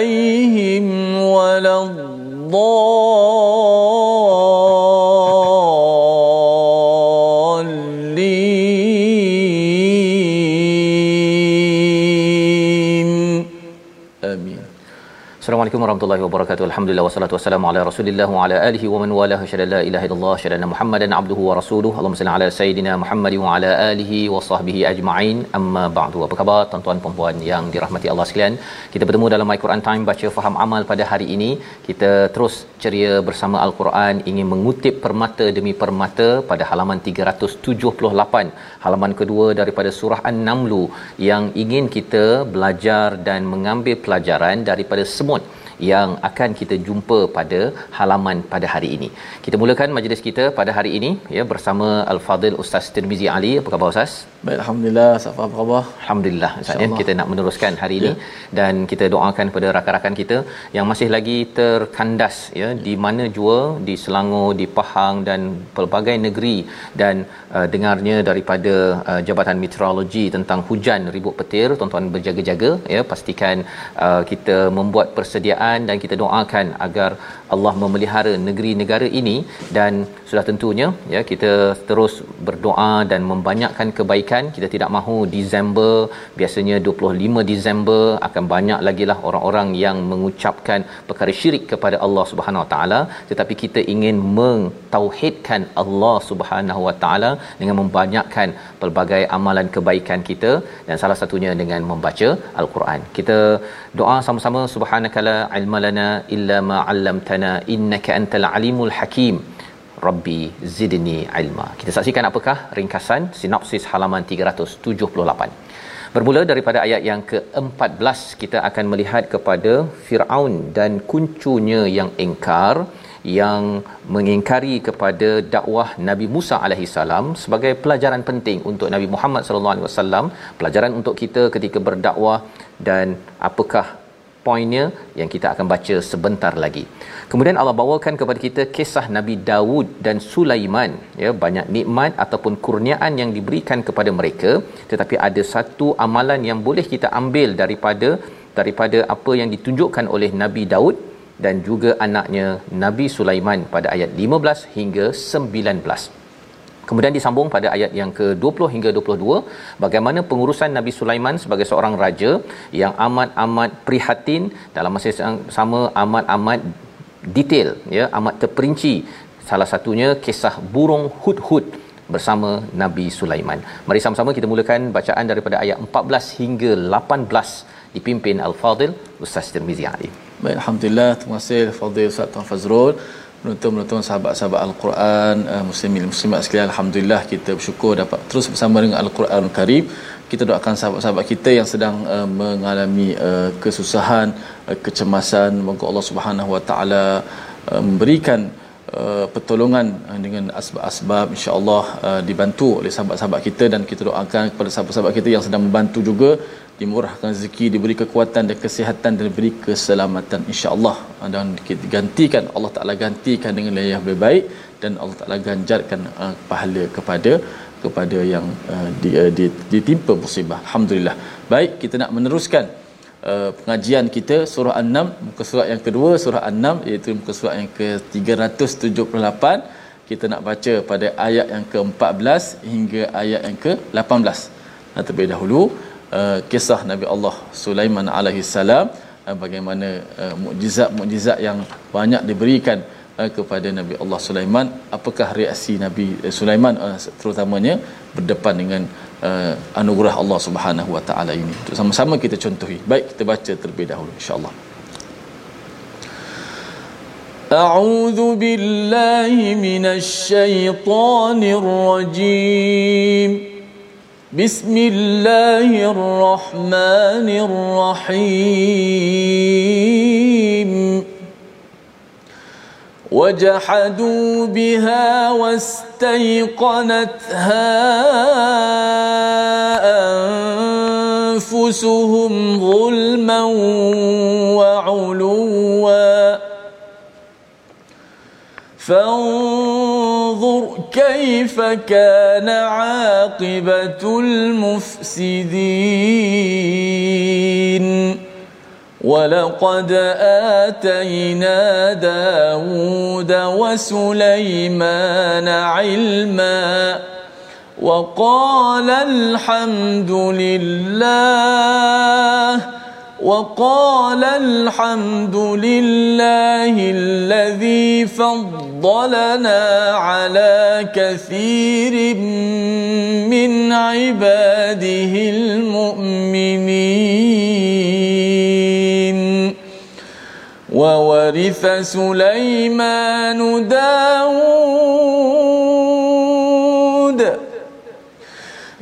عليهم ولا الضالين Assalamualaikum warahmatullahi wabarakatuh. Alhamdulillah wassalatu wassalamu ala Rasulillah wa ala alihi wa man wala syada la ilaha illallah syada Muhammadan abduhu wa rasuluhu. Allahumma salli ala sayidina Muhammad wa ala alihi wa sahbihi ajma'in. Amma ba'du. Apa khabar tuan-tuan dan puan yang dirahmati Allah sekalian? Kita bertemu dalam My Quran Time baca faham amal pada hari ini. Kita terus ceria bersama Al-Quran ingin mengutip permata demi permata pada halaman 378 halaman kedua daripada surah An-Naml yang ingin kita belajar dan mengambil pelajaran daripada semua yang akan kita jumpa pada halaman pada hari ini. Kita mulakan majlis kita pada hari ini ya bersama Al-Fadil Ustaz Tirmizi Ali. Apa khabar Ustaz? Baik, Alhamdulillah. Safa apa khabar? Alhamdulillah Ustaz ya. Kita nak meneruskan hari ini ya. dan kita doakan kepada rakan-rakan kita yang masih lagi terkandas ya di mana jua di Selangor, di Pahang dan pelbagai negeri dan uh, dengarnya daripada uh, Jabatan Meteorologi tentang hujan ribut petir, tuan-tuan berjaga-jaga ya pastikan uh, kita membuat persediaan dan kita doakan agar Allah memelihara negeri negara ini dan sudah tentunya ya kita terus berdoa dan membanyakkan kebaikan. Kita tidak mahu Disember biasanya 25 Disember akan banyak lagi lah orang-orang yang mengucapkan perkara syirik kepada Allah Subhanahu Wa Taala. Tetapi kita ingin mentauhidkan Allah Subhanahu Wa Taala dengan membanyakkan pelbagai amalan kebaikan kita dan salah satunya dengan membaca al-Quran kita doa sama-sama subhanakala ilmalana illa ma 'allamtana innaka antal alimul hakim Rabbi zidni ilma. Kita saksikan apakah ringkasan sinopsis halaman 378. Bermula daripada ayat yang ke-14 kita akan melihat kepada Firaun dan kuncunya yang engkar yang mengingkari kepada dakwah Nabi Musa alaihi salam sebagai pelajaran penting untuk Nabi Muhammad sallallahu alaihi wasallam, pelajaran untuk kita ketika berdakwah dan apakah poinnya yang kita akan baca sebentar lagi. Kemudian Allah bawakan kepada kita kisah Nabi Daud dan Sulaiman ya banyak nikmat ataupun kurniaan yang diberikan kepada mereka tetapi ada satu amalan yang boleh kita ambil daripada daripada apa yang ditunjukkan oleh Nabi Daud dan juga anaknya Nabi Sulaiman pada ayat 15 hingga 19. Kemudian disambung pada ayat yang ke-20 hingga 22 bagaimana pengurusan Nabi Sulaiman sebagai seorang raja yang amat-amat prihatin dalam masa yang sama amat-amat detail ya amat terperinci salah satunya kisah burung hud-hud bersama Nabi Sulaiman. Mari sama-sama kita mulakan bacaan daripada ayat 14 hingga 18 dipimpin Al-Fadil Ustaz Tirmizi Ali. Baik, Alhamdulillah. Terima kasih Fadil Ustaz Tuan Fazrul. Penonton-penonton sahabat-sahabat Al-Quran, uh, muslimin muslimat sekalian, Alhamdulillah kita bersyukur dapat terus bersama dengan Al-Quran Karim. Kita doakan sahabat-sahabat kita yang sedang uh, mengalami uh, kesusahan, uh, kecemasan. Moga Allah Subhanahu Wa Taala uh, memberikan Uh, pertolongan dengan asbab-asbab insya-Allah uh, dibantu oleh sahabat-sahabat kita dan kita doakan kepada sahabat-sahabat kita yang sedang membantu juga dimurahkan rezeki diberi kekuatan dan kesihatan dan diberi keselamatan. insya-Allah. Dan digantikan Allah Taala gantikan dengan yang lebih baik dan Allah Taala ganjarkan uh, pahala kepada kepada yang uh, di, uh, ditimpa musibah. Alhamdulillah. Baik kita nak meneruskan Uh, pengajian kita. Surah An-Nam muka surat yang kedua surah An-Nam iaitu muka surat yang ke-378 kita nak baca pada ayat yang ke-14 hingga ayat yang ke-18 nah, terlebih dahulu uh, kisah Nabi Allah Sulaiman alaihi salam uh, bagaimana uh, mukjizat-mukjizat yang banyak diberikan uh, kepada Nabi Allah Sulaiman apakah reaksi Nabi uh, Sulaiman uh, terutamanya berdepan dengan uh, anugerah Allah Subhanahu Wa Taala ini. Untuk sama-sama kita contohi. Baik kita baca terlebih dahulu insya-Allah. أعوذ بالله من الشيطان الرجيم بسم الله الرحمن الرحيم. وجحدوا بها واستيقنتها أنفسهم ظلما وعلوا. فانظر كيف كان عاقبة المفسدين؟ ولقد آتينا داود وسليمان علما وقال الحمد لله وقال الحمد لله الذي فضلنا على كثير من عباده المؤمنين. وورث سليمان داود.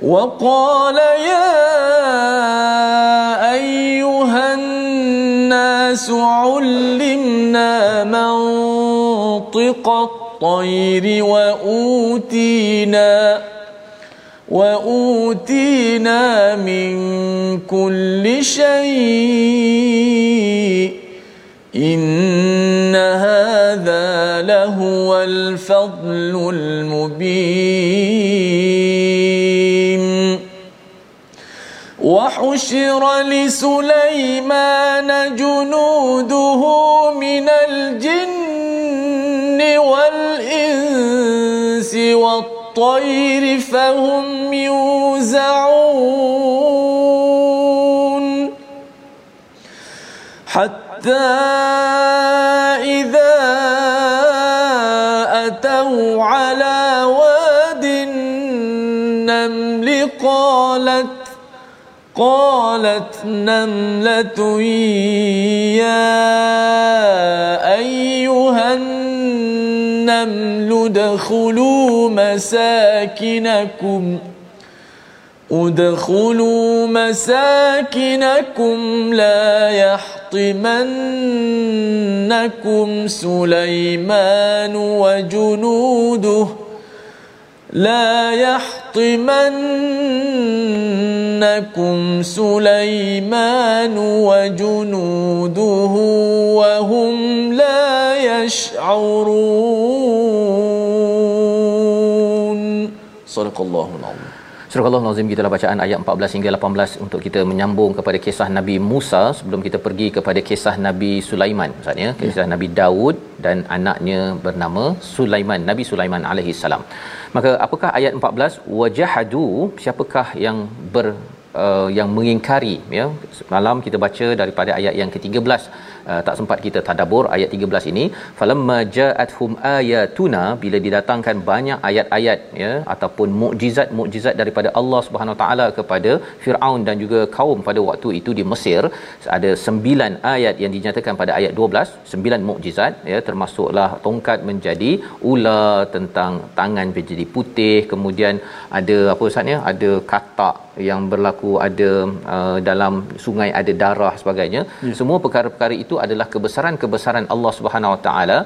وقال يا الناس علمنا منطق الطير وأوتينا وأوتينا من كل شيء. إن هذا لهو الفضل المبين. وحشر لسليمان جنوده من الجن والإنس والطير فهم يوزعون حتى قالت نملة يا أيها النمل ادخلوا مساكنكم ادخلوا مساكنكم لا يحطمنكم سليمان وجنوده لا يحطمنكم سليمان وجنوده وهم لا يشعرون صدق الله العظيم Surah Allah Nazim kita dah bacaan ayat 14 hingga 18 untuk kita menyambung kepada kisah Nabi Musa sebelum kita pergi kepada kisah Nabi Sulaiman maksudnya kisah ya. Nabi Daud dan anaknya bernama Sulaiman Nabi Sulaiman alaihi salam. Maka apakah ayat 14 wajahadu siapakah yang ber uh, yang mengingkari ya? Semalam kita baca daripada ayat yang ke-13 uh, tak sempat kita tadabbur ayat 13 ini falamma ja'atuhum ayatuna bila didatangkan banyak ayat-ayat ya ataupun mukjizat-mukjizat daripada Allah Subhanahu taala kepada Firaun dan juga kaum pada waktu itu di Mesir ada sembilan ayat yang dinyatakan pada ayat 12 sembilan mukjizat ya termasuklah tongkat menjadi ular tentang tangan menjadi putih kemudian ada apa ustaz ya ada katak yang berlaku ada uh, dalam sungai ada darah sebagainya ya. semua perkara-perkara itu adalah kebesaran-kebesaran Allah Subhanahu Wa Taala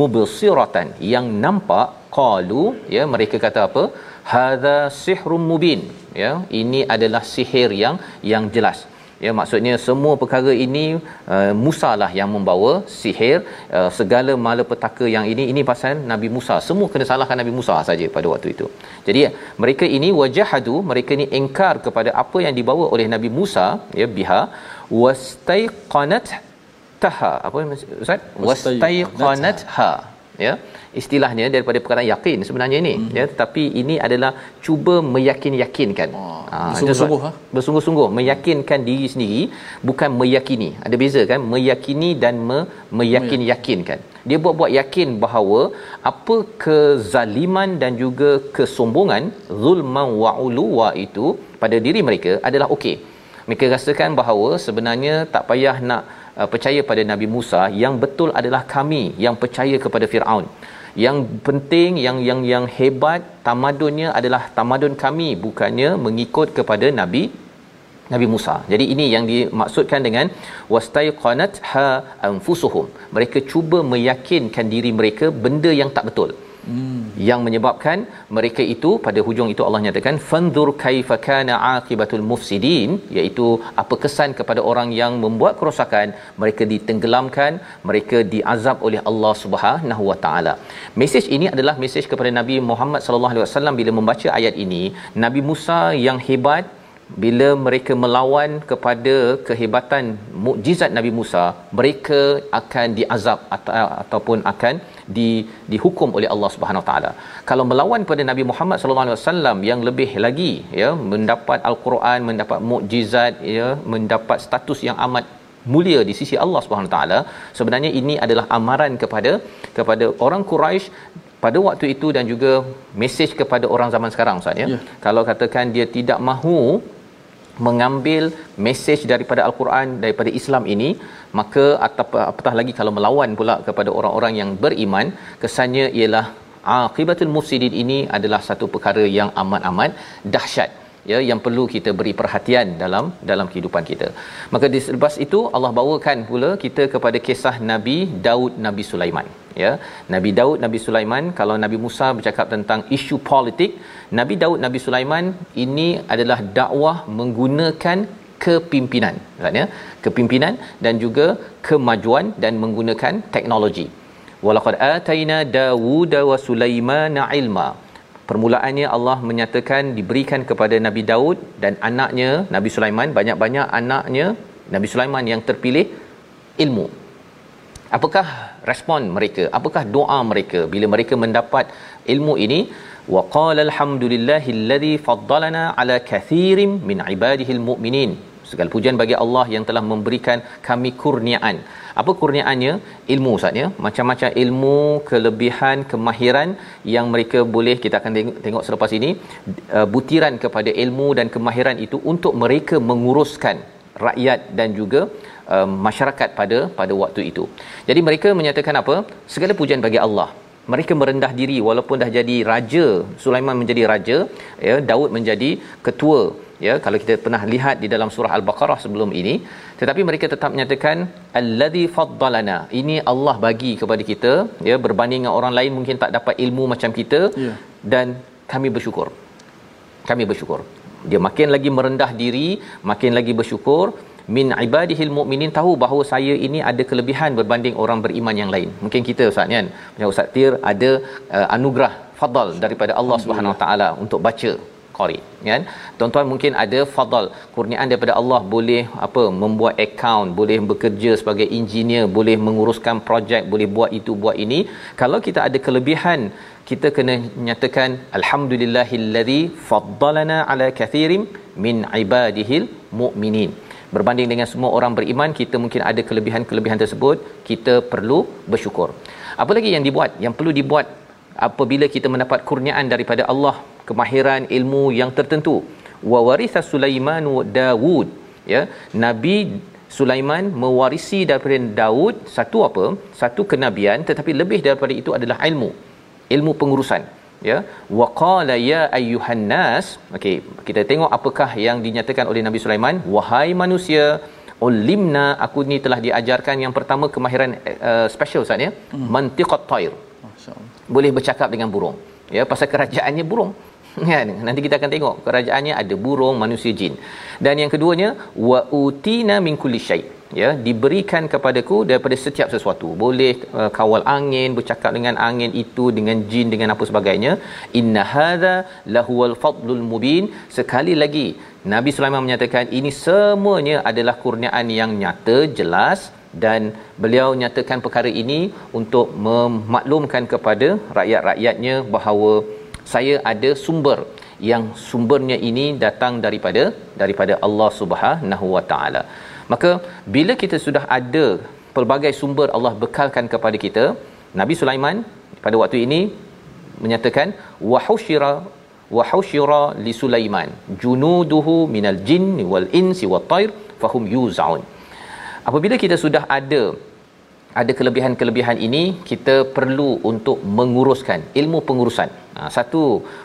mubsiratan yang nampak qalu ya mereka kata apa? Hadza sihrum mubin ya ini adalah sihir yang yang jelas. Ya maksudnya semua perkara ini uh, Musa lah yang membawa sihir uh, segala malapetaka yang ini ini pasal Nabi Musa. Semua kena salahkan Nabi Musa saja pada waktu itu. Jadi mereka ini wajahadu mereka ini engkar kepada apa yang dibawa oleh Nabi Musa ya biha wastaiqanat taha apa ustaz? Wastaiqanat ha. Ya. Istilahnya daripada perkataan yakin sebenarnya ini hmm. ya. Tetapi ini adalah cuba meyakin-yakinkan. Oh, ha bersungguh-sungguh ha? bersungguh-sungguh meyakinkan diri sendiri bukan meyakini. Ada beza kan? Meyakini dan me, meyakin-yakinkan. Dia buat-buat yakin bahawa apa kezaliman dan juga kesombongan zulman wa uluwa itu pada diri mereka adalah okey. Mereka rasakan bahawa sebenarnya tak payah nak uh, percaya pada Nabi Musa yang betul adalah kami yang percaya kepada Firaun yang penting yang yang yang hebat tamadunnya adalah tamadun kami bukannya mengikut kepada nabi Nabi Musa. Jadi ini yang dimaksudkan dengan wastaiqanat ha anfusuhum. Mereka cuba meyakinkan diri mereka benda yang tak betul. Yang menyebabkan mereka itu pada hujung itu Allah nyatakan fanzur kaifa kana aqibatul mufsidin iaitu apa kesan kepada orang yang membuat kerosakan mereka ditenggelamkan mereka diazab oleh Allah Subhanahu wa taala. Mesej ini adalah mesej kepada Nabi Muhammad sallallahu alaihi wasallam bila membaca ayat ini Nabi Musa yang hebat bila mereka melawan kepada kehebatan mukjizat Nabi Musa mereka akan diazab atau, ataupun akan di dihukum oleh Allah Subhanahu Wa taala kalau melawan pada Nabi Muhammad sallallahu alaihi wasallam yang lebih lagi ya mendapat al-Quran mendapat mukjizat ya mendapat status yang amat mulia di sisi Allah Subhanahu taala sebenarnya ini adalah amaran kepada kepada orang Quraisy pada waktu itu dan juga mesej kepada orang zaman sekarang Ustaz ya. Yeah. Kalau katakan dia tidak mahu mengambil mesej daripada al-Quran daripada Islam ini maka apatah lagi kalau melawan pula kepada orang-orang yang beriman kesannya ialah akibatul mufsidin ini adalah satu perkara yang amat-amat dahsyat ya yang perlu kita beri perhatian dalam dalam kehidupan kita. Maka di selepas itu Allah bawakan pula kita kepada kisah Nabi Daud Nabi Sulaiman ya. Nabi Daud Nabi Sulaiman kalau Nabi Musa bercakap tentang isu politik, Nabi Daud Nabi Sulaiman ini adalah dakwah menggunakan kepimpinan kan ya kepimpinan dan juga kemajuan dan menggunakan teknologi walaqad ataina Dawud wa Sulaiman ilma permulaannya Allah menyatakan diberikan kepada Nabi Daud dan anaknya Nabi Sulaiman banyak-banyak anaknya Nabi Sulaiman yang terpilih ilmu. Apakah respon mereka? Apakah doa mereka? Bila mereka mendapat ilmu ini wa qala alhamdulillahillazi faddalana ala kathirin min ibadihil mu'minin. Segala pujian bagi Allah yang telah memberikan kami kurniaan apa kurniaannya? Ilmu ustaz ya? Macam-macam ilmu kelebihan kemahiran yang mereka boleh kita akan tengok, tengok selepas ini uh, butiran kepada ilmu dan kemahiran itu untuk mereka menguruskan rakyat dan juga uh, masyarakat pada pada waktu itu. Jadi mereka menyatakan apa? Segala pujian bagi Allah mereka merendah diri walaupun dah jadi raja Sulaiman menjadi raja ya Daud menjadi ketua ya kalau kita pernah lihat di dalam surah al-baqarah sebelum ini. Tetapi mereka tetap menyatakan allazi faddalana. Ini Allah bagi kepada kita ya berbanding dengan orang lain mungkin tak dapat ilmu macam kita ya. dan kami bersyukur. Kami bersyukur. Dia makin lagi merendah diri makin lagi bersyukur min ibadihil mu'minin tahu bahawa saya ini ada kelebihan berbanding orang beriman yang lain. Mungkin kita ustaz kan? Macam ustaz Tir ada uh, anugerah fadal daripada Allah Subhanahu Wa taala untuk baca qari kan? Tuan-tuan mungkin ada fadal kurniaan daripada Allah boleh apa membuat akaun boleh bekerja sebagai engineer boleh menguruskan projek boleh buat itu buat ini. Kalau kita ada kelebihan kita kena nyatakan alhamdulillahillazi faddalana ala kathirin min ibadihil mu'minin berbanding dengan semua orang beriman kita mungkin ada kelebihan-kelebihan tersebut kita perlu bersyukur. Apa lagi yang dibuat? Yang perlu dibuat apabila kita mendapat kurniaan daripada Allah kemahiran ilmu yang tertentu. Wa warisa sulaiman daud ya. Nabi Sulaiman mewarisi daripada Daud satu apa? Satu kenabian tetapi lebih daripada itu adalah ilmu. Ilmu pengurusan ya. Waqala ya ayyuhan nas. Okey kita tengok apakah yang dinyatakan oleh Nabi Sulaiman. Wahai manusia ulimna aku ni telah diajarkan yang pertama kemahiran uh, special Ustaz ya. Hmm. mantiqat tair boleh bercakap dengan burung ya. Pasal kerajaannya burung kan? Nanti kita akan tengok kerajaannya ada burung manusia jin. Dan yang keduanya wa utina min kulli syai ya diberikan kepadaku daripada setiap sesuatu. Boleh uh, kawal angin bercakap dengan angin itu dengan jin dengan apa sebagainya. Inna hadza lahuwal fadlul mubin. Sekali lagi Nabi Sulaiman menyatakan ini semuanya adalah kurniaan yang nyata jelas dan beliau nyatakan perkara ini untuk memaklumkan kepada rakyat-rakyatnya bahawa saya ada sumber yang sumbernya ini datang daripada daripada Allah Subhanahu Wa Taala. Maka bila kita sudah ada pelbagai sumber Allah bekalkan kepada kita, Nabi Sulaiman pada waktu ini menyatakan wahushira wahushira li Sulaiman junuduhu minal jinni wal insi wat tair fahum yuzaun. Apabila kita sudah ada ada kelebihan-kelebihan ini kita perlu untuk menguruskan ilmu pengurusan. Ha, satu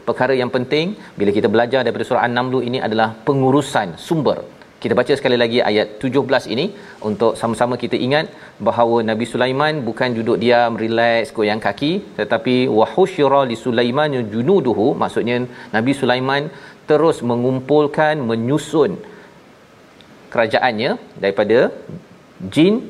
perkara yang penting bila kita belajar daripada surah An-Naml ini adalah pengurusan sumber. Kita baca sekali lagi ayat 17 ini untuk sama-sama kita ingat bahawa Nabi Sulaiman bukan duduk diam relax goyang kaki tetapi wahusyira li Sulaiman junuduhu. Maksudnya Nabi Sulaiman terus mengumpulkan menyusun kerajaannya daripada jin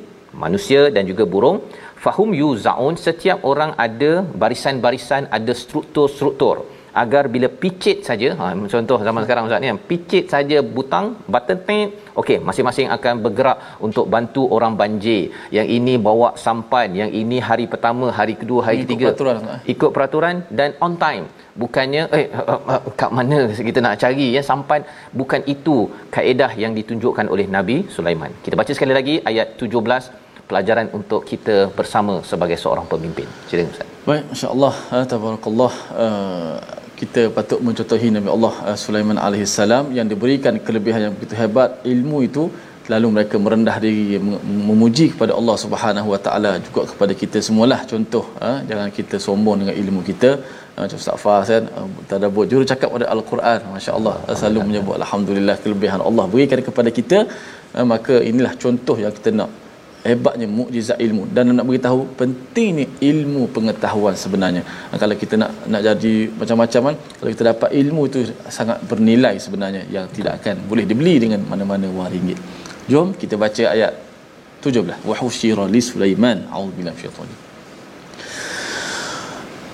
manusia dan juga burung. Fahum yuzaun setiap orang ada barisan-barisan ada struktur-struktur agar bila picit saja ha contoh zaman sekarang ustaz ni picit saja butang button tet okey masing-masing akan bergerak untuk bantu orang banjir. Yang ini bawa sampan yang ini hari pertama hari kedua hari ikut ketiga. peraturan, ikut peraturan dan on time. Bukannya eh kat mana kita nak cari ya sampan. Bukan itu kaedah yang ditunjukkan oleh Nabi Sulaiman. Kita baca sekali lagi ayat 17 pelajaran untuk kita bersama sebagai seorang pemimpin. Silakan Ustaz. Baik, insya-Allah tabarakallah uh, kita patut mencontohi Nabi Allah uh, Sulaiman alaihi salam yang diberikan kelebihan yang begitu hebat. Ilmu itu lalu mereka merendah diri memuji kepada Allah Subhanahu wa taala juga kepada kita semualah. Contoh uh, jangan kita sombong dengan ilmu kita. Macam Ustaz Fahaz kan tadabbur. Juru cakap pada al-Quran masya-Allah selalu menyebut alhamdulillah kelebihan Allah. Berikan kepada kita maka inilah contoh yang kita nak hebatnya mukjizat ilmu. Dan nak beritahu pentingnya ilmu pengetahuan sebenarnya. Kalau kita nak nak jadi macam-macam kan kalau kita dapat ilmu itu sangat bernilai sebenarnya yang tidak akan boleh dibeli dengan mana-mana wang ringgit. Jom kita baca ayat 17 wa husyira li sulaiman. A'udzubillahi minasyaitanir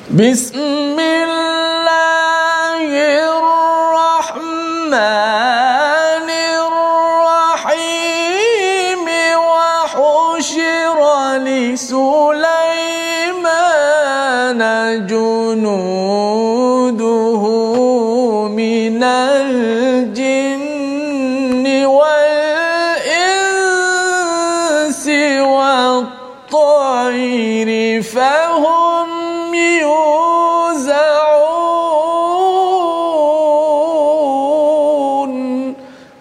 Bismillahirrahmanirrahim لسليمان جنوده من الجن والإنس والطير فهم يوزعون.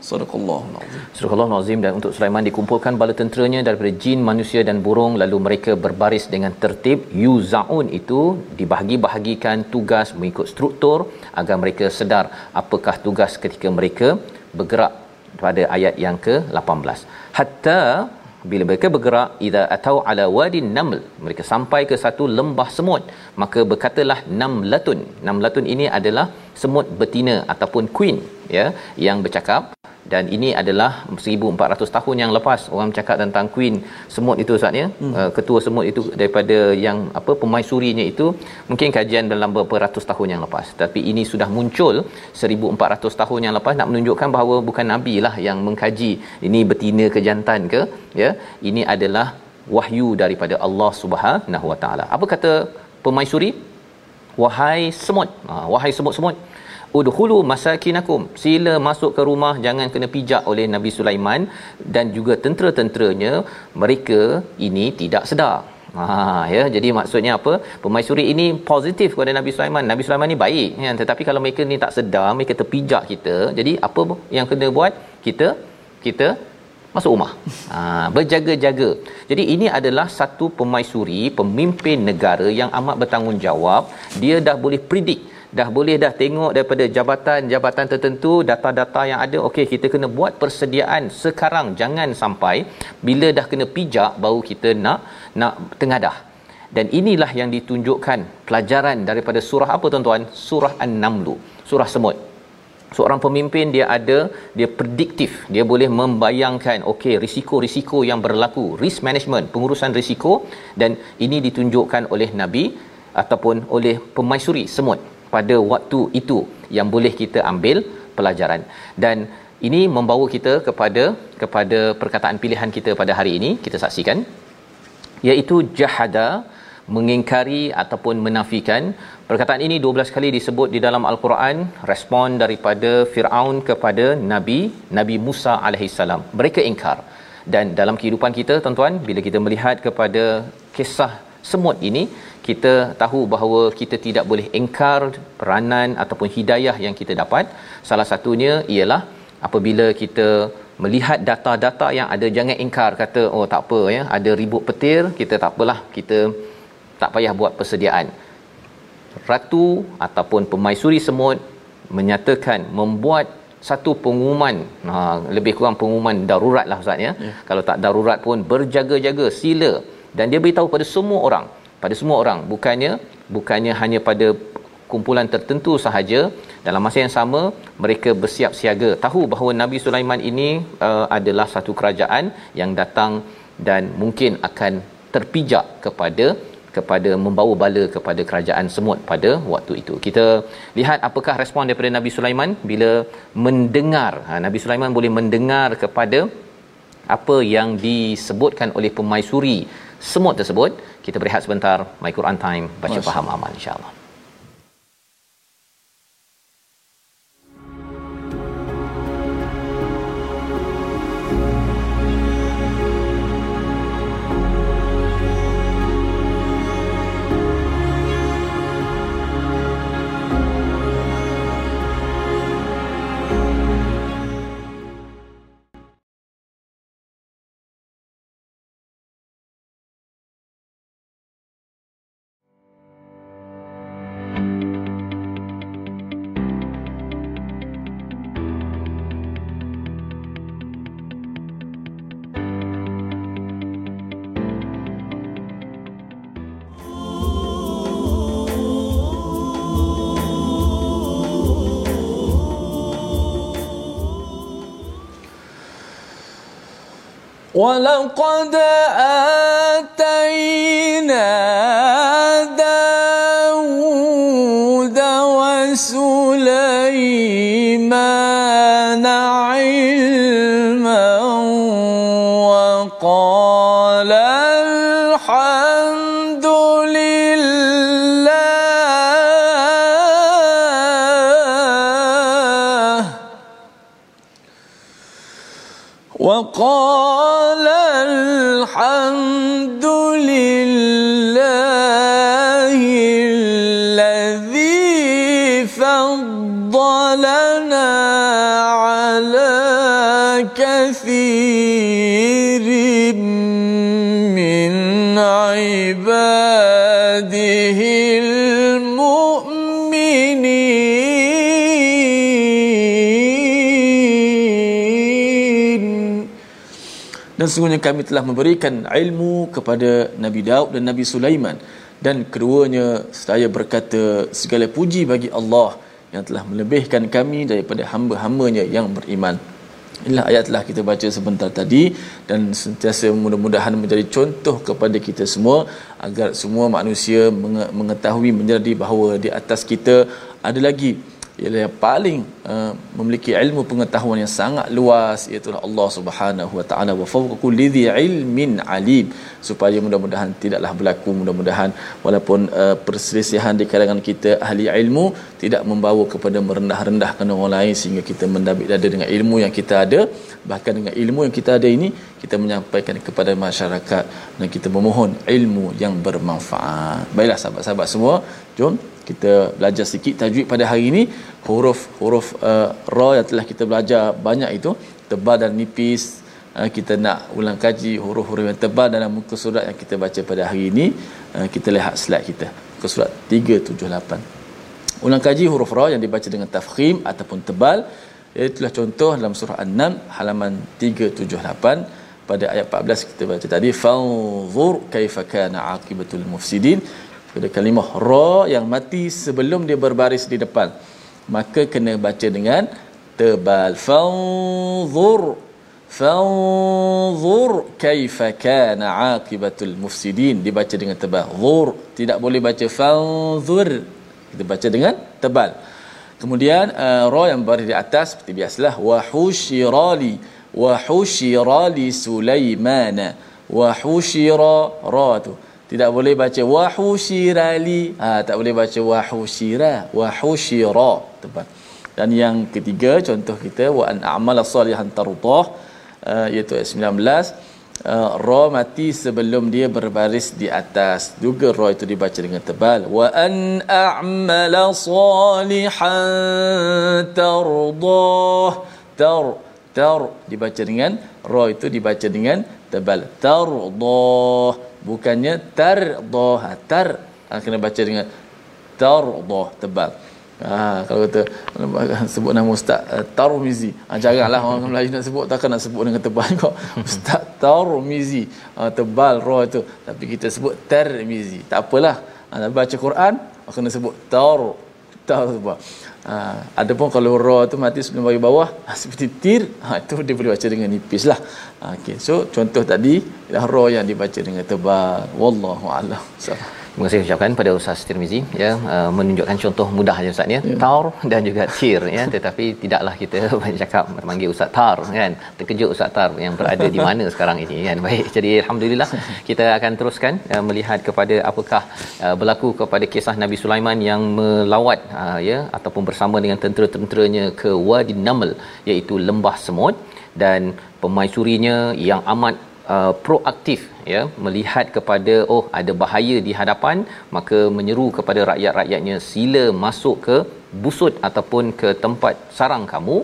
صدق الله. Surah Al-Azim dan untuk Sulaiman dikumpulkan bala tenteranya daripada jin, manusia dan burung lalu mereka berbaris dengan tertib. Yuzaun itu dibahagi-bahagikan tugas mengikut struktur agar mereka sedar apakah tugas ketika mereka bergerak pada ayat yang ke-18. Hatta bila mereka bergerak idza atau ala wadin naml mereka sampai ke satu lembah semut maka berkatalah namlatun namlatun ini adalah semut betina ataupun queen ya yang bercakap dan ini adalah 1400 tahun yang lepas. Orang cakap tentang queen semut itu saatnya hmm. uh, ketua semut itu daripada yang apa pemaisurinya itu mungkin kajian dalam beberapa ratus tahun yang lepas. Tapi ini sudah muncul 1400 tahun yang lepas nak menunjukkan bahawa bukan nabi lah yang mengkaji. Ini betina ke jantan ke ya? Ini adalah wahyu daripada Allah Subhanahu Wa Taala. Apa kata pemaisuri wahai semut. Ha, wahai semut-semut udkhulu masakinakum sila masuk ke rumah jangan kena pijak oleh Nabi Sulaiman dan juga tentera-tenteranya mereka ini tidak sedar Ha ya jadi maksudnya apa pemaisuri ini positif kepada Nabi Sulaiman Nabi Sulaiman ni baik ya tetapi kalau mereka ni tak sedar mereka terpijak kita jadi apa yang kena buat kita kita masuk rumah. Ha, berjaga-jaga. Jadi ini adalah satu pemaisuri, pemimpin negara yang amat bertanggungjawab. Dia dah boleh predict dah boleh dah tengok daripada jabatan-jabatan tertentu data-data yang ada okey kita kena buat persediaan sekarang. Jangan sampai bila dah kena pijak baru kita nak nak tengadah. Dan inilah yang ditunjukkan pelajaran daripada surah apa tuan-tuan? Surah an-naml surah semut. Seorang pemimpin dia ada dia prediktif. Dia boleh membayangkan okey risiko-risiko yang berlaku risk management pengurusan risiko. Dan ini ditunjukkan oleh nabi ataupun oleh pemaisuri semut pada waktu itu yang boleh kita ambil pelajaran. Dan ini membawa kita kepada kepada perkataan pilihan kita pada hari ini kita saksikan. Iaitu jahada mengingkari ataupun menafikan. Perkataan ini 12 kali disebut di dalam al-Quran respon daripada Firaun kepada Nabi Nabi Musa alaihissalam mereka ingkar. Dan dalam kehidupan kita tuan-tuan bila kita melihat kepada kisah semut ini kita tahu bahawa kita tidak boleh ingkar peranan ataupun hidayah yang kita dapat salah satunya ialah apabila kita melihat data-data yang ada jangan ingkar kata oh tak apa ya ada ribut petir kita tak apalah kita tak payah buat persediaan ratu ataupun pemaisuri semut menyatakan membuat satu pengumuman ha, lebih kurang pengumuman darurat lah Ustaz ya. ya. Kalau tak darurat pun berjaga-jaga sila dan dia beritahu pada semua orang pada semua orang bukannya bukannya hanya pada kumpulan tertentu sahaja dalam masa yang sama mereka bersiap siaga tahu bahawa Nabi Sulaiman ini uh, adalah satu kerajaan yang datang dan mungkin akan terpijak kepada kepada membawa bala kepada kerajaan semut pada waktu itu. Kita lihat apakah respon daripada Nabi Sulaiman bila mendengar. Ha, Nabi Sulaiman boleh mendengar kepada apa yang disebutkan oleh pemaisuri semut tersebut. Kita berehat sebentar. My Quran Time. Baca Masya. faham aman insyaAllah. ولقد آتينا dan sesungguhnya kami telah memberikan ilmu kepada Nabi Daud dan Nabi Sulaiman. Dan keduanya saya berkata segala puji bagi Allah yang telah melebihkan kami daripada hamba-hambanya yang beriman. Inilah ayat telah kita baca sebentar tadi dan sentiasa mudah-mudahan menjadi contoh kepada kita semua agar semua manusia mengetahui menjadi bahawa di atas kita ada lagi ialah yang paling uh, memiliki ilmu pengetahuan yang sangat luas iaitu Allah Subhanahu wa taala. Wa fawqa kulli dhi ilmin alim. Supaya mudah-mudahan tidaklah berlaku mudah-mudahan walaupun uh, perselisihan di kalangan kita ahli ilmu tidak membawa kepada merendah-rendahkan orang lain sehingga kita mendabik dada dengan ilmu yang kita ada. Bahkan dengan ilmu yang kita ada ini kita menyampaikan kepada masyarakat dan kita memohon ilmu yang bermanfaat. Baiklah sahabat-sahabat semua jom kita belajar sikit tajwid pada hari ini. Huruf huruf uh, ra yang telah kita belajar banyak itu. Tebal dan nipis uh, kita nak ulang kaji huruf-huruf yang tebal dalam muka surat yang kita baca pada hari ini. Uh, kita lihat slide kita. Muka surat 378 ulang kaji huruf ra yang dibaca dengan tafkhim ataupun tebal. Itulah contoh dalam surah an-nam halaman 378 pada ayat 14 kita baca tadi fanzur kaifa kana aqibatul mufsidin pada kalimah ra yang mati sebelum dia berbaris di depan. Maka kena baca dengan tebal. Fanzur. Fanzur kaifa kana aqibatul mufsidin. Dibaca dengan tebal. Zur. Tidak boleh baca fanzur. Kita baca dengan tebal. Kemudian uh, ra yang berada di atas seperti biasalah. Wa husyirali wa husyirali sulaimana. Wa husyira ra tu tidak boleh baca wa husyirali ha tak boleh baca wa husyira wa husyira tepat. Dan yang ketiga contoh kita wa an a'mala salihan tardah uh, iaitu ayat 19 uh, ra mati sebelum dia berbaris di atas. Juga ra itu dibaca dengan tebal. Wa an a'mala salihan tardah tar tar dibaca dengan ra itu dibaca dengan tebal. Tardah bukannya tardah ha, tar ha, kena baca dengan tardah tebal Ha, kalau kata sebut nama Ustaz uh, Tarmizi. Ha, jaranglah orang Melayu nak sebut takkan nak sebut dengan tebal kok. Ustaz Tarmizi. Ha, tebal roh itu. Tapi kita sebut Tarmizi. Tak apalah. Ha, baca Quran, kena sebut Tar. Tar sebab. Ha, adapun kalau roh tu mati sebelum bagi bawah ha, seperti tir, ha, itu dia boleh baca dengan nipis lah. Ha, okay. So contoh tadi roh yang dibaca dengan tebal. Wallahu a'lam. Salam. Terima kasih ucapkan pada Ustaz Tirmizi ya uh, menunjukkan contoh mudah saja Ustaz ya. ya. Taur dan juga tir ya tetapi tidaklah kita banyak cakap memanggil Ustaz Tar kan. Terkejut Ustaz Tar yang berada di mana sekarang ini kan. Baik jadi alhamdulillah kita akan teruskan uh, melihat kepada apakah uh, berlaku kepada kisah Nabi Sulaiman yang melawat uh, ya ataupun bersama dengan tentera-tenteranya ke Wadi Naml iaitu lembah semut dan pemaisurinya yang amat uh, proaktif ya melihat kepada oh ada bahaya di hadapan maka menyeru kepada rakyat-rakyatnya sila masuk ke busut ataupun ke tempat sarang kamu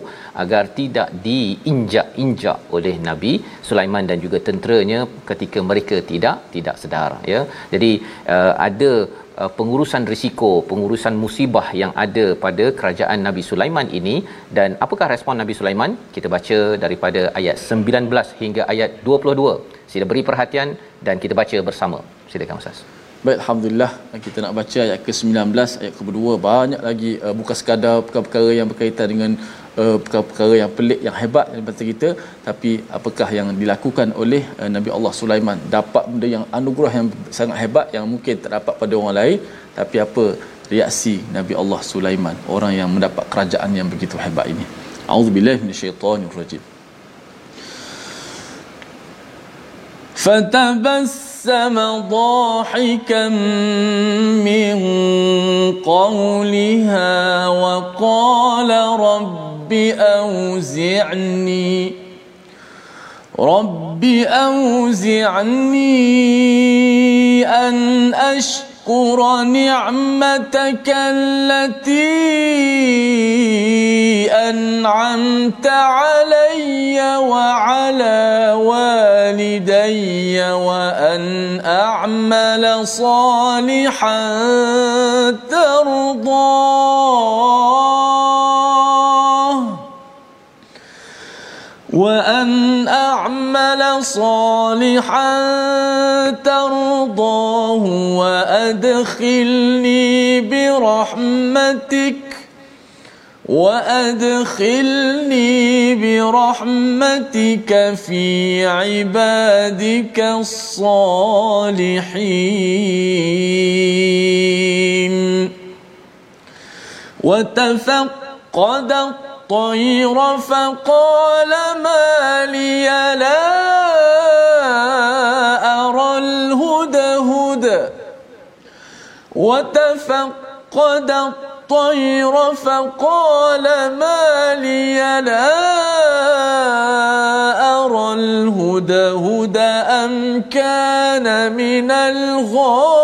agar tidak diinjak-injak oleh Nabi Sulaiman dan juga tenteranya ketika mereka tidak tidak sedar ya. Jadi uh, ada uh, pengurusan risiko pengurusan musibah yang ada pada kerajaan Nabi Sulaiman ini dan apakah respon Nabi Sulaiman kita baca daripada ayat 19 hingga ayat 22 Sila beri perhatian dan kita baca bersama. Silakan Ustaz. Baik, Alhamdulillah kita nak baca ayat ke-19, ayat ke-2 banyak lagi uh, bukan sekadar perkara-perkara yang berkaitan dengan uh, perkara-perkara yang pelik, yang hebat daripada kita tapi apakah yang dilakukan oleh uh, Nabi Allah Sulaiman dapat benda yang anugerah yang sangat hebat yang mungkin tak dapat pada orang lain tapi apa reaksi Nabi Allah Sulaiman orang yang mendapat kerajaan yang begitu hebat ini A'udzubillahi minasyaitonirrajim فتبسم ضاحكا من قولها وقال أوزعني رب أوزعني أن أشكر نعمتك التي أنعمت علي وعلى والدي وأن أعمل صالحا ترضاه وأن أعمل صالحا ترضاه وأدخلني برحمتك وأدخلني برحمتك في عبادك الصالحين. وتفقد الطير فقال ما لي لا أرى الهدهد وتفقد الطير فقال ما لي لا أرى الهدهد أم كان من الغائبين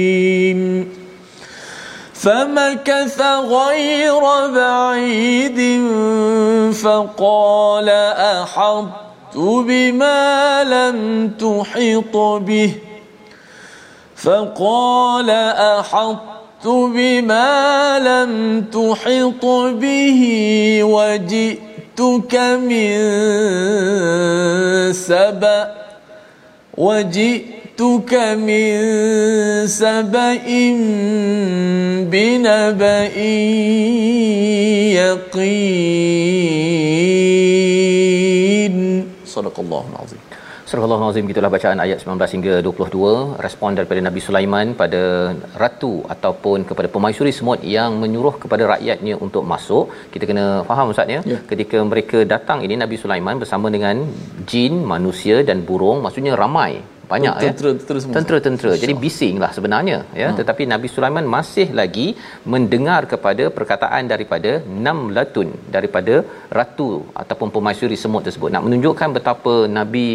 فمكث غير بعيد فقال أحطت بما لم تحط به فقال أحطت بما لم تحط به وجئتك من سبأ وجئتك من سبأ بنبأ يقين صدق الله العظيم Surah Al-Azim gitulah bacaan ayat 19 hingga 22 respon daripada Nabi Sulaiman pada ratu ataupun kepada pemaisuri semut yang menyuruh kepada rakyatnya untuk masuk kita kena faham ustaz ya Ya. ketika mereka datang ini Nabi Sulaiman bersama dengan jin manusia dan burung maksudnya ramai banyak ya. Tentera-tentera semua. tentera-tentera jadi bisinglah sebenarnya ya. Hmm. tetapi Nabi Sulaiman masih lagi mendengar kepada perkataan daripada Namlatun daripada ratu ataupun pemaisuri semut tersebut. Nak menunjukkan betapa Nabi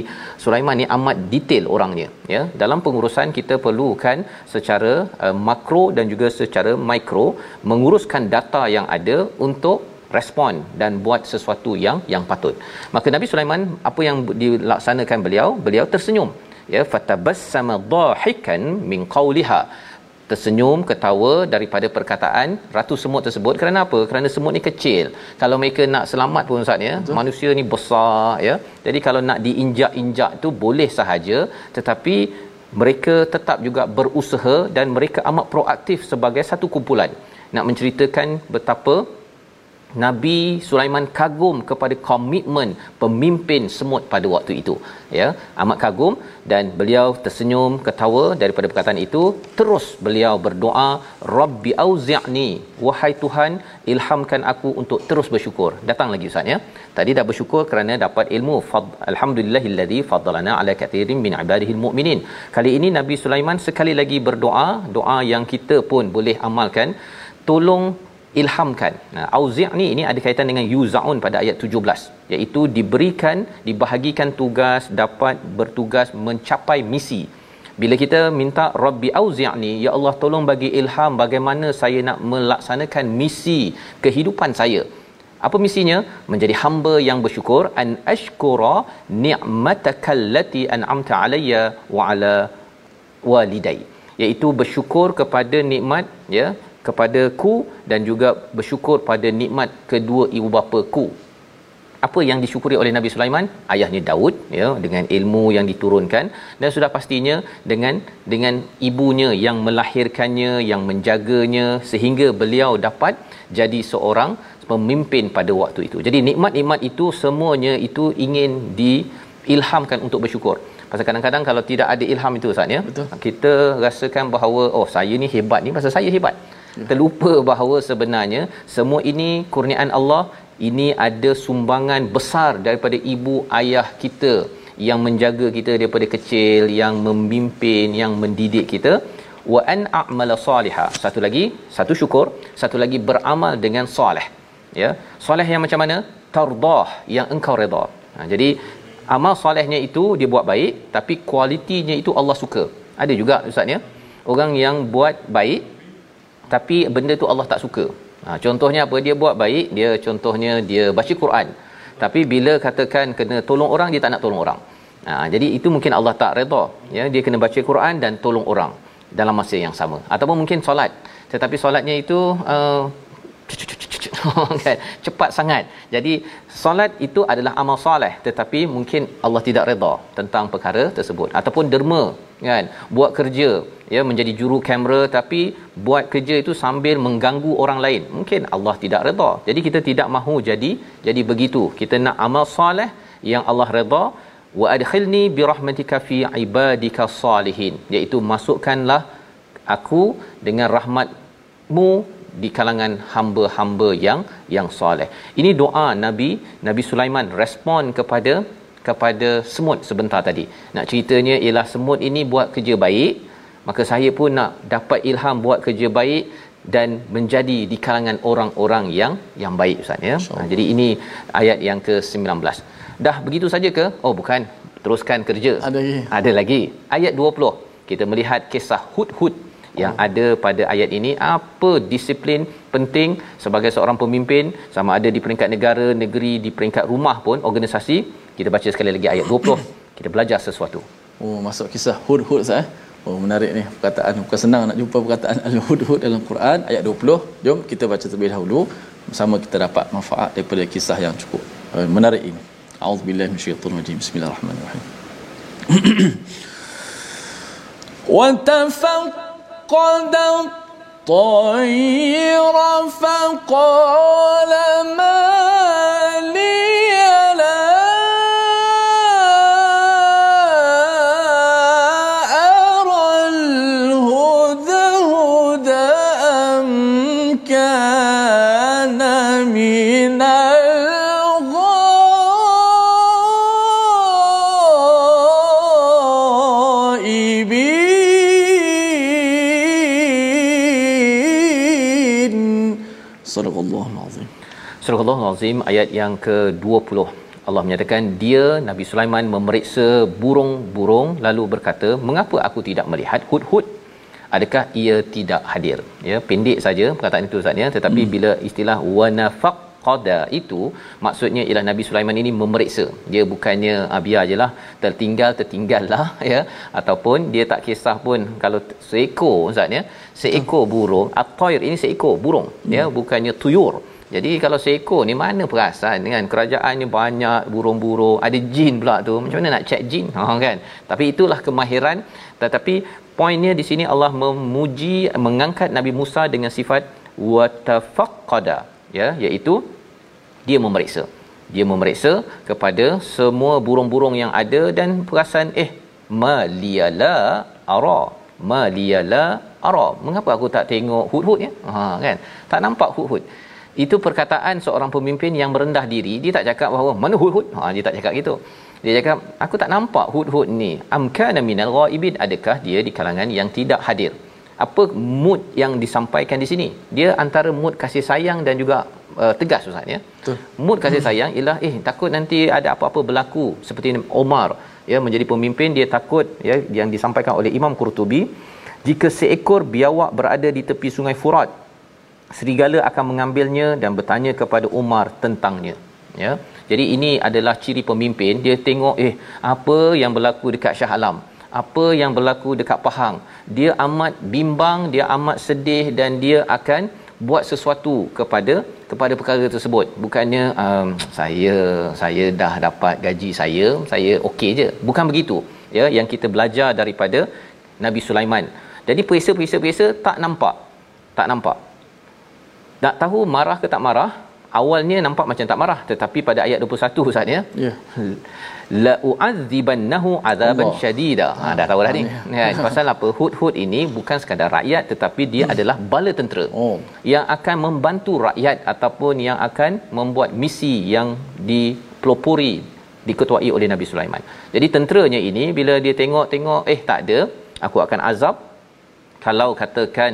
Sulaiman ni amat detail orangnya ya. Dalam pengurusan kita perlukan secara uh, makro dan juga secara mikro menguruskan data yang ada untuk respon dan buat sesuatu yang yang patut. Maka Nabi Sulaiman apa yang dilaksanakan beliau? Beliau tersenyum ya fatabassama dhahikan min qawliha. Tersenyum ketawa daripada perkataan ratu semut tersebut. Kerana apa? Kerana semut ni kecil. Kalau mereka nak selamat pun ustaz ya manusia ni besar ya. Jadi kalau nak diinjak-injak tu boleh sahaja tetapi mereka tetap juga berusaha dan mereka amat proaktif sebagai satu kumpulan. Nak menceritakan betapa Nabi Sulaiman kagum kepada komitmen pemimpin semut pada waktu itu ya. Amat kagum dan beliau tersenyum ketawa daripada perkataan itu. Terus beliau berdoa rabbi auzi'ni. Wahai tuhan ilhamkan aku untuk terus bersyukur. Datang lagi ustaz ya. Tadi dah bersyukur kerana dapat ilmu. Fad, alhamdulillahillazi faddalana ala katsirin min ibadihi almu'minin kali ini Nabi Sulaiman sekali lagi berdoa. Doa yang kita pun boleh amalkan. Tolong ilhamkan. Nah, auzi'ni ini ada kaitan dengan yuzaun pada ayat 17 iaitu diberikan dibahagikan tugas dapat bertugas mencapai misi. Bila kita minta rabbi auzi'ni ya Allah tolong bagi ilham bagaimana saya nak melaksanakan misi kehidupan saya. Apa misinya? Menjadi hamba yang bersyukur an ashkura ni'matakallati an'amta alayya wa ala walidai iaitu bersyukur kepada nikmat ya kepadaku dan juga bersyukur pada nikmat kedua ibu bapaku apa yang disyukuri oleh Nabi Sulaiman ayahnya Daud ya dengan ilmu yang diturunkan dan sudah pastinya dengan dengan ibunya yang melahirkannya yang menjaganya sehingga beliau dapat jadi seorang pemimpin pada waktu itu. Jadi nikmat-nikmat itu semuanya itu ingin diilhamkan untuk bersyukur. Pasal kadang-kadang kalau tidak ada ilham itu Ustaz ya. Betul. Kita rasakan bahawa oh saya ni hebat ni pasal saya hebat. Terlupa bahawa sebenarnya semua ini kurniaan Allah, ini ada sumbangan besar daripada ibu ayah kita yang menjaga kita daripada kecil, yang memimpin, yang mendidik kita wa an a'mala salihah. Satu lagi, satu syukur, satu lagi beramal dengan soleh. Ya. Soleh yang macam mana? Tardah yang engkau redha. Ha, jadi amal solehnya itu dia buat baik tapi kualitinya itu Allah suka. Ada juga ustaz ya. Orang yang buat baik tapi benda tu Allah tak suka. Ha, contohnya apa? Dia buat baik, dia contohnya dia baca Quran. Tapi bila katakan kena tolong orang dia tak nak tolong orang. Ha, jadi itu mungkin Allah tak redha. Ya, dia kena baca Quran dan tolong orang dalam masa yang sama. Ataupun mungkin solat. Tetapi solatnya itu uh, cepat sangat. Jadi solat itu adalah amal soleh tetapi mungkin Allah tidak redha tentang perkara tersebut ataupun derma kan? Buat kerja ya menjadi juru kamera tapi buat kerja itu sambil mengganggu orang lain. Mungkin Allah tidak redha jadi kita tidak mahu jadi jadi begitu. Kita nak amal soleh yang Allah redha wa adkhilni bi rahmatika fi ibadika salihin. Iaitu masukkanlah aku dengan rahmatmu di kalangan hamba-hamba yang yang soleh. Ini doa Nabi Nabi Sulaiman respon kepada kepada semut sebentar tadi. Nak ceritanya ialah semut ini buat kerja baik, maka saya pun nak dapat ilham buat kerja baik dan menjadi di kalangan orang-orang yang yang baik ustaz ya. Ha, jadi ini ayat yang ke-19. Dah begitu saja ke? Oh bukan. Teruskan kerja. Ada lagi. Ada lagi. Ayat 20. Kita melihat kisah Hud-Hud yang ada pada ayat ini apa disiplin penting sebagai seorang pemimpin sama ada di peringkat negara, negeri, di peringkat rumah pun organisasi. Kita baca sekali lagi ayat 20. Kita belajar sesuatu. Oh, masuk kisah Hud-Hud. Eh? Oh menarik ni perkataan bukan senang nak jumpa perkataan al-hudhud dalam Quran ayat 20. Jom kita baca terlebih dahulu bersama kita dapat manfaat daripada kisah yang cukup uh, menarik ini. A'udzubillahi minasyaitonir rajim. Bismillahirrahmanirrahim. وتفقد الطير فقال ما لي Al-Azim ayat yang ke-20. Allah menyatakan dia Nabi Sulaiman memeriksa burung-burung lalu berkata, "Mengapa aku tidak melihat hud-hud? Adakah ia tidak hadir?" Ya, pendek saja perkataan itu Ustaz ya, tetapi hmm. bila istilah wanafaq qada itu maksudnya ialah Nabi Sulaiman ini memeriksa. Dia bukannya ah, biar ajalah tertinggal tertinggallah ya ataupun dia tak kisah pun kalau seekor Ustaz ya, seekor burung, at-tayr ini seekor burung ya, hmm. ya bukannya tuyur. Jadi kalau seekor ni mana perasan dengan kerajaan ni banyak burung-burung, ada jin pula tu. Macam mana nak check jin? Ha kan. Tapi itulah kemahiran tetapi poinnya di sini Allah memuji mengangkat Nabi Musa dengan sifat watafaqqada ya iaitu dia memeriksa. Dia memeriksa kepada semua burung-burung yang ada dan perasan eh maliyala ara maliyala ara mengapa aku tak tengok hud-hud ya ha kan tak nampak hud-hud itu perkataan seorang pemimpin yang merendah diri. Dia tak cakap bahawa mana hud-hud ha dia tak cakap gitu. Dia cakap aku tak nampak hud-hud ni. Amkana minal ghaibin? Adakah dia di kalangan yang tidak hadir? Apa mood yang disampaikan di sini? Dia antara mood kasih sayang dan juga uh, tegas ustaz ya. Betul. mood kasih hmm. sayang ialah eh takut nanti ada apa-apa berlaku. Seperti Omar ya menjadi pemimpin dia takut ya yang disampaikan oleh Imam Qurtubi jika seekor biawak berada di tepi sungai Furat serigala akan mengambilnya dan bertanya kepada Umar tentangnya ya. Jadi ini adalah ciri pemimpin. Dia tengok eh apa yang berlaku dekat Shah Alam? Apa yang berlaku dekat Pahang? Dia amat bimbang dia amat sedih dan dia akan buat sesuatu kepada kepada perkara tersebut. Bukannya um, saya saya dah dapat gaji saya saya okey je. Bukan begitu ya. Yang kita belajar daripada Nabi Sulaiman. Jadi perisa-perisa-perisa tak nampak. Tak nampak nak tahu marah ke tak marah? Awalnya nampak macam tak marah tetapi pada ayat 21 Ustaz ya? Ya. La u'adzibannahu azaban syadida. Ha dah tahu dah ni kan pasal apa? Hud-hud ini bukan sekadar rakyat tetapi dia hmm. adalah bala tentera. Oh. yang akan membantu rakyat ataupun yang akan membuat misi yang dipelopori diketuai oleh Nabi Sulaiman. Jadi tenteranya ini bila dia tengok-tengok eh tak ada, aku akan azab. Kalau katakan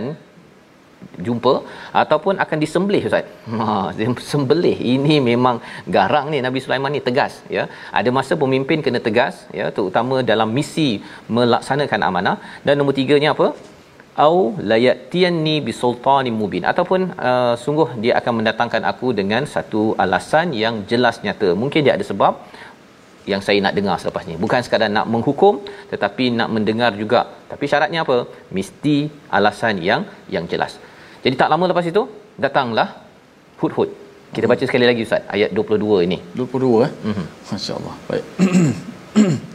jumpa ataupun akan disembelih ustaz. Ha sembelih ini memang garang ni Nabi Sulaiman ni tegas ya. Ada masa pemimpin kena tegas ya terutama dalam misi melaksanakan amanah dan nombor tiganya apa? au layatiyanni bisultanin mubin ataupun uh, sungguh dia akan mendatangkan aku dengan satu alasan yang jelas nyata. Mungkin dia ada sebab yang saya nak dengar selepas ni. Bukan sekadar nak menghukum tetapi nak mendengar juga. Tapi syaratnya apa? Mesti alasan yang yang jelas. Jadi tak lama lepas itu datanglah hud-hud. Kita baca sekali lagi Ustaz ayat 22 ini. 22 eh. Mm-hmm. Masya-Allah. Baik.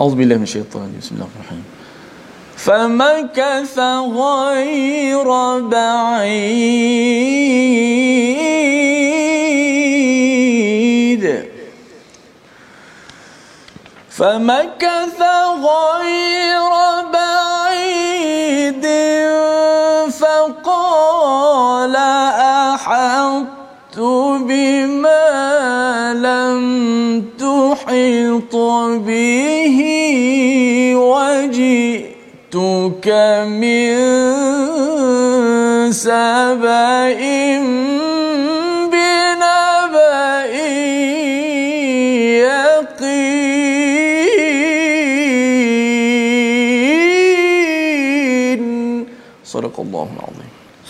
Auzubillahi minasyaitanir Bismillahirrahmanirrahim. فمكث غير بعيد فمكث غير به وجئتك من سبأ بنبأ يقين Sadaqallahu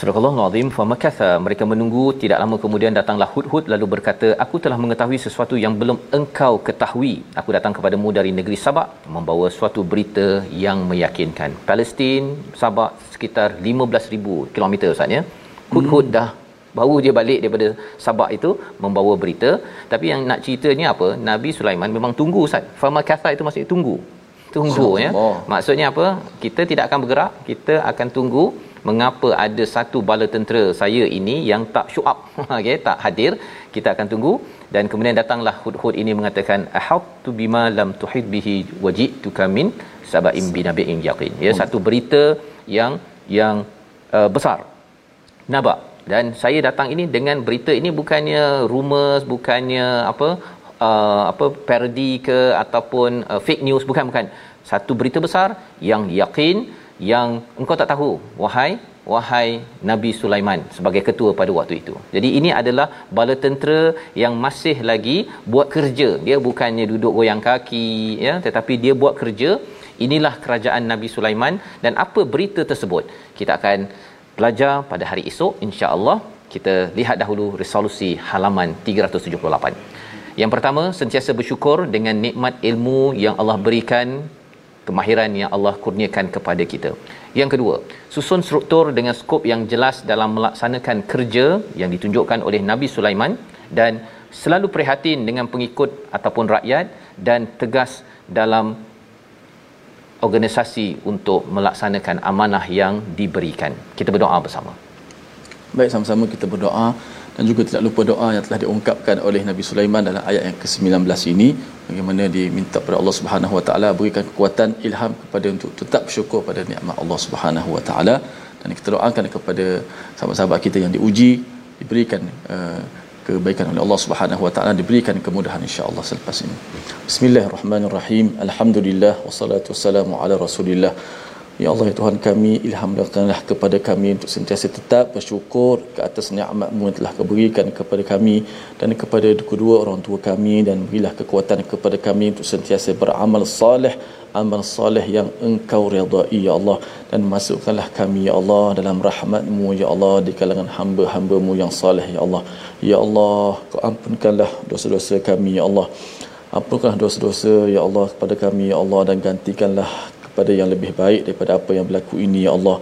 Al-Azim famakatha mereka menunggu. Tidak lama kemudian datanglah Hud-Hud lalu berkata aku telah mengetahui sesuatu yang belum engkau ketahui. Aku datang kepadamu dari negeri Sabak membawa suatu berita yang meyakinkan. Palestin Sabak sekitar 15000 kilometer Ustaz ya. Hud-Hud dah baru dia balik daripada Sabak itu membawa berita. Tapi yang nak ceritanya apa? Nabi Sulaiman memang tunggu Ustaz. Famakatha itu maksudnya tunggu. Tunggu ya. Maksudnya apa? Kita tidak akan bergerak. Kita akan tunggu mengapa ada satu bala tentera saya ini yang tak show up? Okey tak hadir. Kita akan tunggu. Dan kemudian datanglah hud-hud ini mengatakan ahatu bima lam tuhid bihi wajituka min saba'im binabi'in yaqin. Ya hmm. satu berita yang yang uh, besar. Nabak dan saya datang ini dengan berita ini bukannya rumors bukannya apa uh, apa parody ke ataupun uh, fake news. Bukan bukan. Satu berita besar yang yakin yang engkau tak tahu wahai wahai Nabi Sulaiman sebagai ketua pada waktu itu. Jadi ini adalah bala tentera yang masih lagi buat kerja. Dia bukannya duduk goyang kaki ya tetapi dia buat kerja. Inilah kerajaan Nabi Sulaiman dan apa berita tersebut? Kita akan belajar pada hari esok insya-Allah. Kita lihat dahulu resolusi halaman 378. Yang pertama, sentiasa bersyukur dengan nikmat ilmu yang Allah berikan kemahiran yang Allah kurniakan kepada kita. Yang kedua, susun struktur dengan skop yang jelas dalam melaksanakan kerja yang ditunjukkan oleh Nabi Sulaiman dan selalu prihatin dengan pengikut ataupun rakyat dan tegas dalam organisasi untuk melaksanakan amanah yang diberikan. Kita berdoa bersama. Baik, sama-sama kita berdoa dan juga tidak lupa doa yang telah diungkapkan oleh Nabi Sulaiman dalam ayat yang ke-19 ini bagaimana diminta kepada Allah Subhanahu Wa Taala berikan kekuatan ilham kepada untuk tetap bersyukur pada nikmat Allah Subhanahu Wa Taala dan kita doakan kepada sahabat-sahabat kita yang diuji diberikan uh, kebaikan oleh Allah Subhanahu Wa Taala diberikan kemudahan insya-Allah selepas ini. Bismillahirrahmanirrahim. Alhamdulillah wassalatu wassalamu ala Rasulillah. Ya Allah ya Tuhan kami ilhamkanlah kepada kami untuk sentiasa tetap bersyukur ke atas nikmat-Mu yang telah Kau berikan kepada kami dan kepada kedua orang tua kami dan berilah kekuatan kepada kami untuk sentiasa beramal saleh amal saleh yang Engkau redai ya Allah. Dan masukkanlah kami ya Allah dalam rahmat-Mu ya Allah di kalangan hamba-hamba-Mu yang saleh ya Allah. Ya Allah Kau ampunkanlah dosa-dosa kami ya Allah. Ampunkanlah dosa-dosa ya Allah kepada kami ya Allah dan gantikanlah pada yang lebih baik daripada apa yang berlaku ini ya Allah.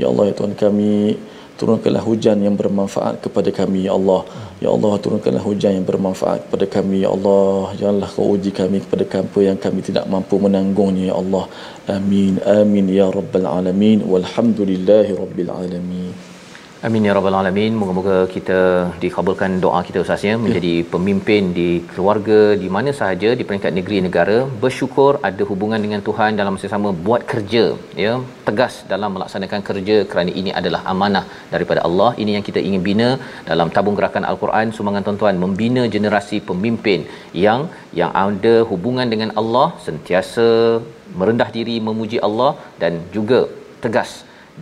Ya Allah ya Tuhan kami turunkanlah hujan yang bermanfaat kepada kami ya Allah. Ya Allah turunkanlah hujan yang bermanfaat kepada kami ya Allah. Janganlah kau uji kami kepada apa yang kami tidak mampu menanggungnya ya Allah. Amin amin ya rabbal alamin. Walhamdulillahi rabbil alamin Amin ya rabbal alamin. Moga-moga kita dikabulkan doa kita Ustaz ya menjadi ya. pemimpin di keluarga di mana sahaja di peringkat negeri negara bersyukur ada hubungan dengan Tuhan dalam masa sama buat kerja ya tegas dalam melaksanakan kerja kerana ini adalah amanah daripada Allah. Ini yang kita ingin bina dalam tabung gerakan Al-Quran sumbangan tuan-tuan membina generasi pemimpin yang yang ada hubungan dengan Allah sentiasa merendah diri memuji Allah dan juga tegas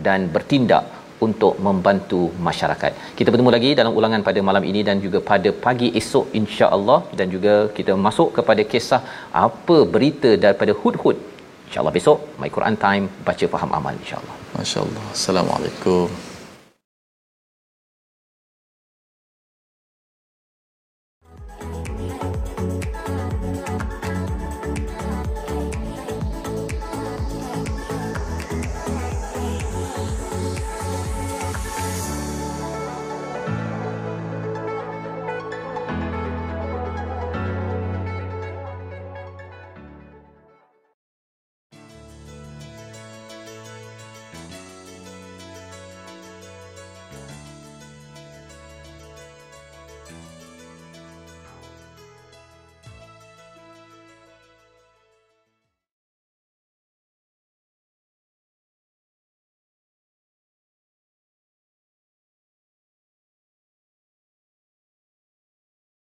dan bertindak untuk membantu masyarakat. Kita bertemu lagi dalam ulangan pada malam ini dan juga pada pagi esok insya-Allah dan juga kita masuk kepada kisah apa berita daripada hud-hud. Insya-Allah besok My Quran Time baca faham amal insya-Allah. Masya-Allah. Assalamualaikum.